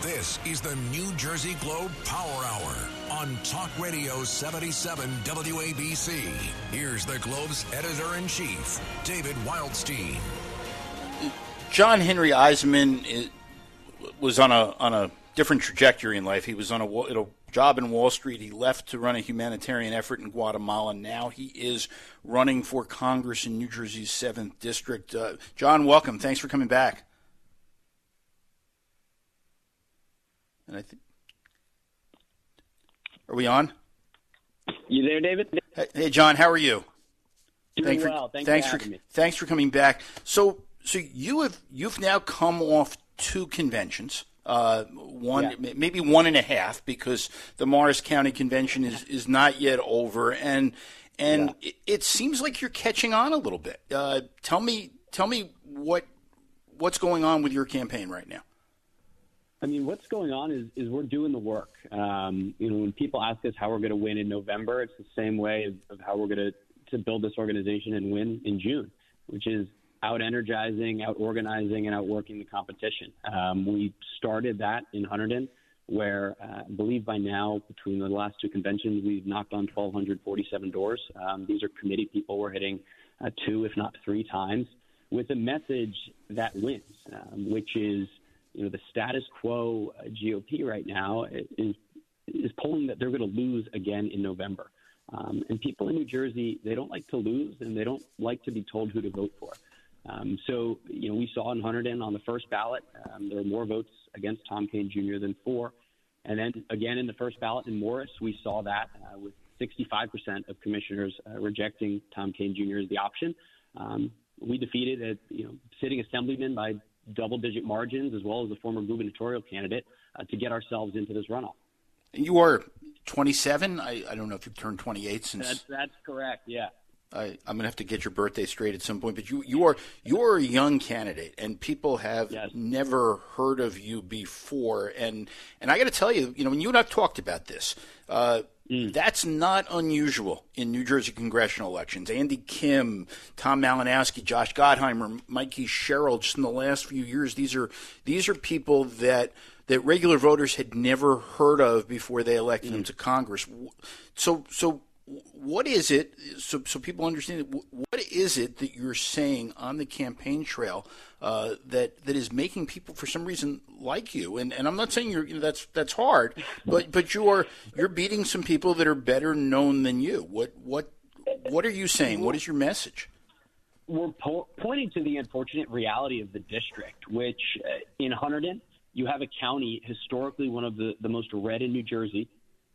This is the New Jersey Globe Power Hour on Talk Radio 77 WABC. Here's the Globe's editor in chief, David Wildstein. John Henry Isemann was on a on a different trajectory in life. He was on a, a job in Wall Street. He left to run a humanitarian effort in Guatemala. Now he is running for Congress in New Jersey's seventh district. Uh, John, welcome. Thanks for coming back. And I think, are we on? You there, David? Hey, John, how are you? Doing thanks well. For, thanks, thanks for, for, thanks for coming back. So, so you have you've now come off two conventions. Uh, one, yeah. maybe one and a half, because the Morris County Convention is, is not yet over, and and yeah. it, it, seems like you're catching on a little bit. Uh, tell me, tell me what what's going on with your campaign right now. I mean, what's going on is, is we're doing the work. Um, you know, when people ask us how we're going to win in November, it's the same way of, of how we're going to to build this organization and win in June, which is out energizing, out organizing, and outworking the competition. Um, we started that in Hunterdon, where uh, I believe by now, between the last two conventions, we've knocked on 1,247 doors. Um, these are committee people we're hitting uh, two, if not three times, with a message that wins, um, which is you know, the status quo uh, GOP right now is is polling that they're going to lose again in November. Um, and people in New Jersey, they don't like to lose, and they don't like to be told who to vote for. Um, so, you know, we saw in Hunterdon on the first ballot, um, there were more votes against Tom Kean Jr. than for. And then again in the first ballot in Morris, we saw that uh, with 65% of commissioners uh, rejecting Tom Kean Jr. as the option. Um, we defeated a you know sitting assemblyman by double digit margins, as well as a former gubernatorial candidate, uh, to get ourselves into this runoff. You are 27. I, I don't know if you've turned 28 since. That's, that's correct. Yeah. I, am gonna have to get your birthday straight at some point, but you you are you're a young candidate, and people have yes. never heard of you before. And and I got to tell you, you know, when you and I've talked about this, uh, mm. that's not unusual in New Jersey congressional elections. Andy Kim, Tom Malinowski, Josh Gottheimer, Mikey Sherrill. Just in the last few years, these are these are people that that regular voters had never heard of before they elected mm. them to Congress. So so what is it so, so people understand what is it that you're saying on the campaign trail uh, that that is making people for some reason like you? And, and I'm not saying you're you know, that's that's hard but but you are you're beating some people that are better known than you. What what what are you saying? What is your message? We're po- pointing to the unfortunate reality of the district which uh, in Hunterdon you have a county historically one of the, the most red in New Jersey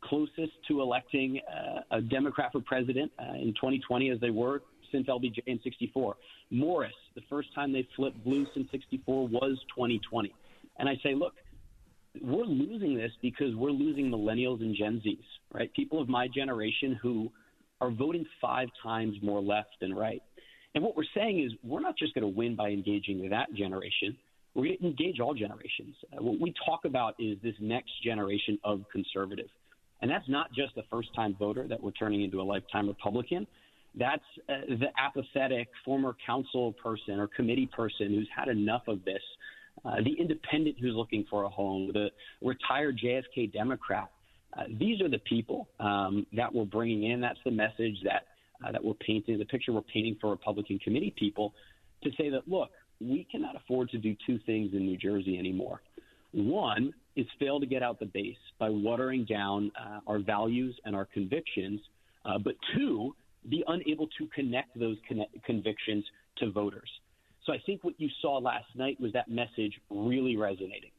closest to electing uh, a Democrat for president uh, in 2020 as they were since LBJ in 64. Morris, the first time they flipped blue since 64 was 2020. And I say, look, we're losing this because we're losing millennials and Gen Zs, right? People of my generation who are voting five times more left than right. And what we're saying is we're not just going to win by engaging that generation. We're going to engage all generations. Uh, what we talk about is this next generation of conservative. And that's not just the first time voter that we're turning into a lifetime Republican. That's uh, the apathetic former council person or committee person who's had enough of this, uh, the independent who's looking for a home, the retired JFK Democrat. Uh, these are the people um, that we're bringing in. That's the message that uh, that we're painting, the picture we're painting for Republican committee people to say that look, we cannot afford to do two things in New Jersey anymore. One is fail to get out the base by watering down uh, our values and our convictions, uh, but two, be unable to connect those convictions to voters. So I think what you saw last night was that message really resonating.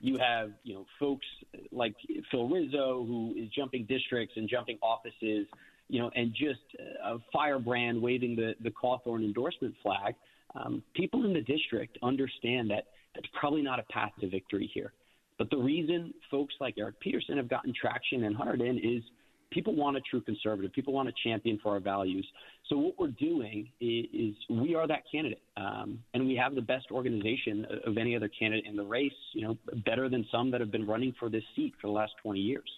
You have, you know, folks like Phil Rizzo who is jumping districts and jumping offices, you know, and just a firebrand waving the the Cawthorn endorsement flag. Um, people in the district understand that that's probably not a path to victory here. But the reason folks like Erik Peterson have gotten traction in Hunterdon is people want a true conservative. People want a champion for our values. So what we're doing is, is we are that candidate, um, and we have the best organization of any other candidate in the race. You know, better than some that have been running for this seat for the last 20 years.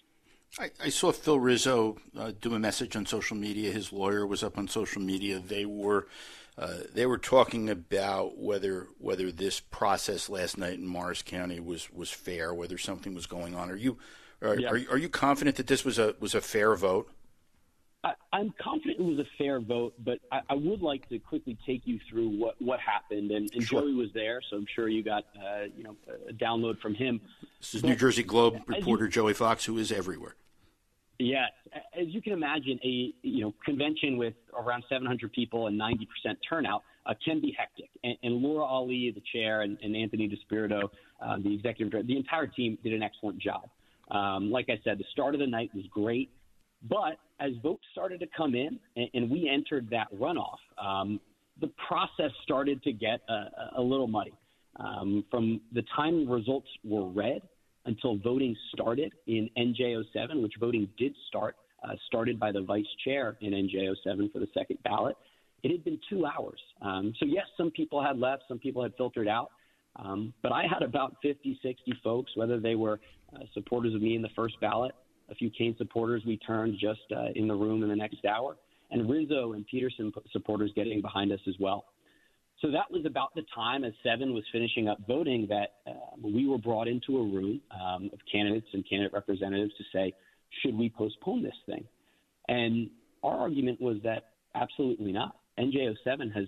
I, I saw Phil Rizzo uh, do a message on social media. His lawyer was up on social media. They were uh, they were talking about whether whether this process last night in Morris County was, was fair, whether something was going on. Are you are, yeah. are, are you confident that this was a was a fair vote? I, am confident it was a fair vote, but I, I, would like to quickly take you through what, what happened. And, and sure. Joey was there, so I'm sure you got uh, you know a download from him. This is but, New Jersey Globe reporter you, Joey Fox, who is everywhere. Yes, as you can imagine, a you know convention with around 700 people and 90% turnout uh, can be hectic. And, and, Laura Ali, the chair, and, and Anthony Despirito, uh, the executive director, the entire team did an excellent job. Um, like I said, the start of the night was great. But as votes started to come in and, and we entered that runoff, um, the process started to get a, a little muddy. Um, from the time results were read until voting started in NJ07, which voting did start, uh, started by the vice chair in NJ07 for the second ballot. It had been two hours. Um, so, yes, some people had left, some people had filtered out. Um, but I had about 50, 60 folks, whether they were uh, supporters of me in the first ballot a few Kean supporters we turned just uh, in the room in the next hour, and Rizzo and Peterson supporters getting behind us as well. So that was about the time as Seven was finishing up voting that uh, we were brought into a room um, of candidates and candidate representatives to say, should we postpone this thing? And our argument was that absolutely not. NJ07 has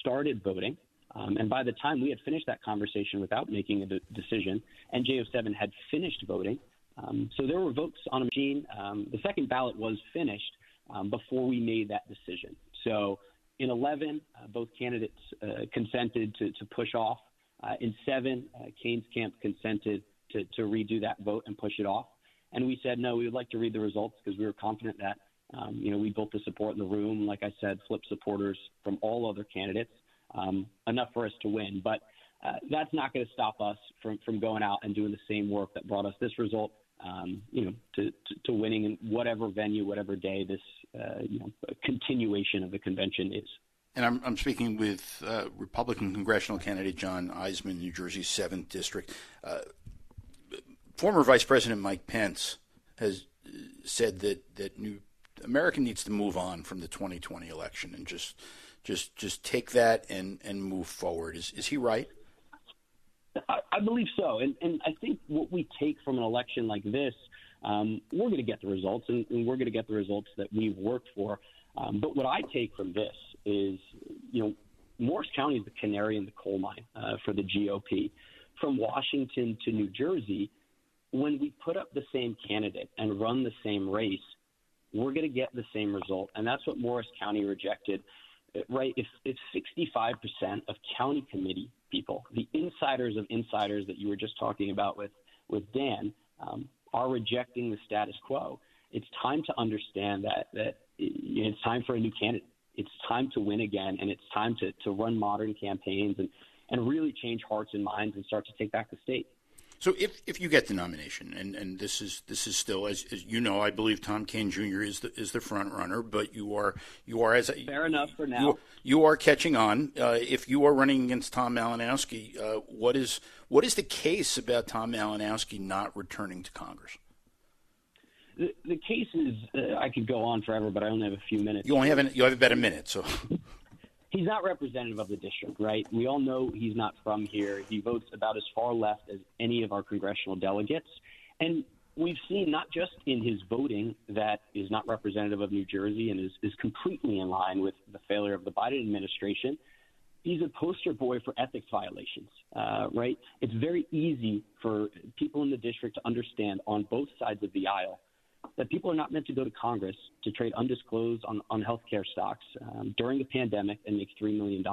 started voting. Um, and by the time we had finished that conversation without making a de- decision, NJ07 had finished voting. Um, so there were votes on a machine. Um, the second ballot was finished um, before we made that decision. So in 11, uh, both candidates uh, consented to, to, push off. Uh, in seven, uh, Kean's camp consented to, to, redo that vote and push it off. And we said, no, we would like to read the results because we were confident that, um, you know, we built the support in the room. Like I said, flip supporters from all other candidates, um, enough for us to win. But uh, that's not going to stop us from, from going out and doing the same work that brought us this result um, you know, to, to, to, winning in whatever venue, whatever day this, uh, you know, continuation of the convention is. And I'm, I'm speaking with uh, Republican congressional candidate John Isemann, New Jersey's 7th District. Uh, former Vice President Mike Pence has said that, that New America needs to move on from the 2020 election and just just just take that and, and move forward. Is, is he right? I, I believe so, and and I think what we take from an election like this, um, we're going to get the results, and, and we're going to get the results that we've worked for. Um, but what I take from this is, you know, Morris County is the canary in the coal mine uh, for the GOP. From Washington to New Jersey, when we put up the same candidate and run the same race, we're going to get the same result. And that's what Morris County rejected. Right? If, if 65% of county committee people, the insiders of insiders that you were just talking about with with Dan, um, are rejecting the status quo. It's time to understand that that it's time for a new candidate. It's time to win again, and it's time to to run modern campaigns and and really change hearts and minds and start to take back the state. So if, if you get the nomination, and, and this is this is still as, as you know, I believe Tom Kean Jr. is the is the front runner, but you are you are as a, fair enough for now. You, you are catching on. Uh, if you are running against Tom Malinowski, uh, what is what is the case about Tom Malinowski not returning to Congress? The, the case is uh, I could go on forever, but I only have a few minutes. You only have an, you have about a minute, so. he's not representative of the district, right? We all know he's not from here. He votes about as far left as any of our congressional delegates. And we've seen not just in his voting that is not representative of New Jersey and is, is completely in line with the failure of the Biden administration. He's a poster boy for ethics violations, uh, right? It's very easy for people in the district to understand on both sides of the aisle that people are not meant to go to Congress to trade undisclosed on, on healthcare stocks um, during the pandemic and make $3 million.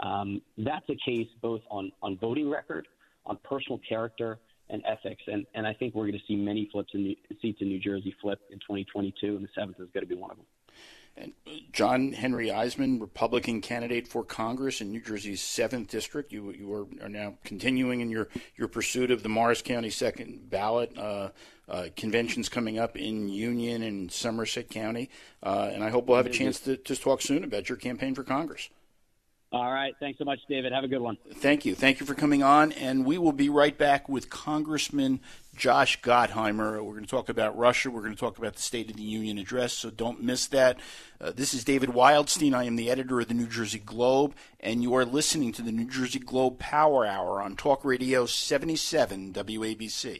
Um, that's a case both on, on voting record, on personal character, and ethics. And, and I think we're going to see many flips in the seats in New Jersey flip in 2022, and the seventh is going to be one of them. And John Henry Isemann, Republican candidate for Congress in New Jersey's seventh district. You you are, are now continuing in your, your pursuit of the Morris County second ballot. Uh, uh, conventions coming up in Union and Somerset County, uh, and I hope we'll have a chance to just talk soon about your campaign for Congress. All right. Thanks so much, David. Have a good one. Thank you. Thank you for coming on. And we will be right back with Congressman Josh Gottheimer. We're going to talk about Russia. We're going to talk about the State of the Union address, so don't miss that. Uh, this is David Wildstein. I am the editor of the New Jersey Globe, and you are listening to the New Jersey Globe Power Hour on Talk Radio 77 WABC.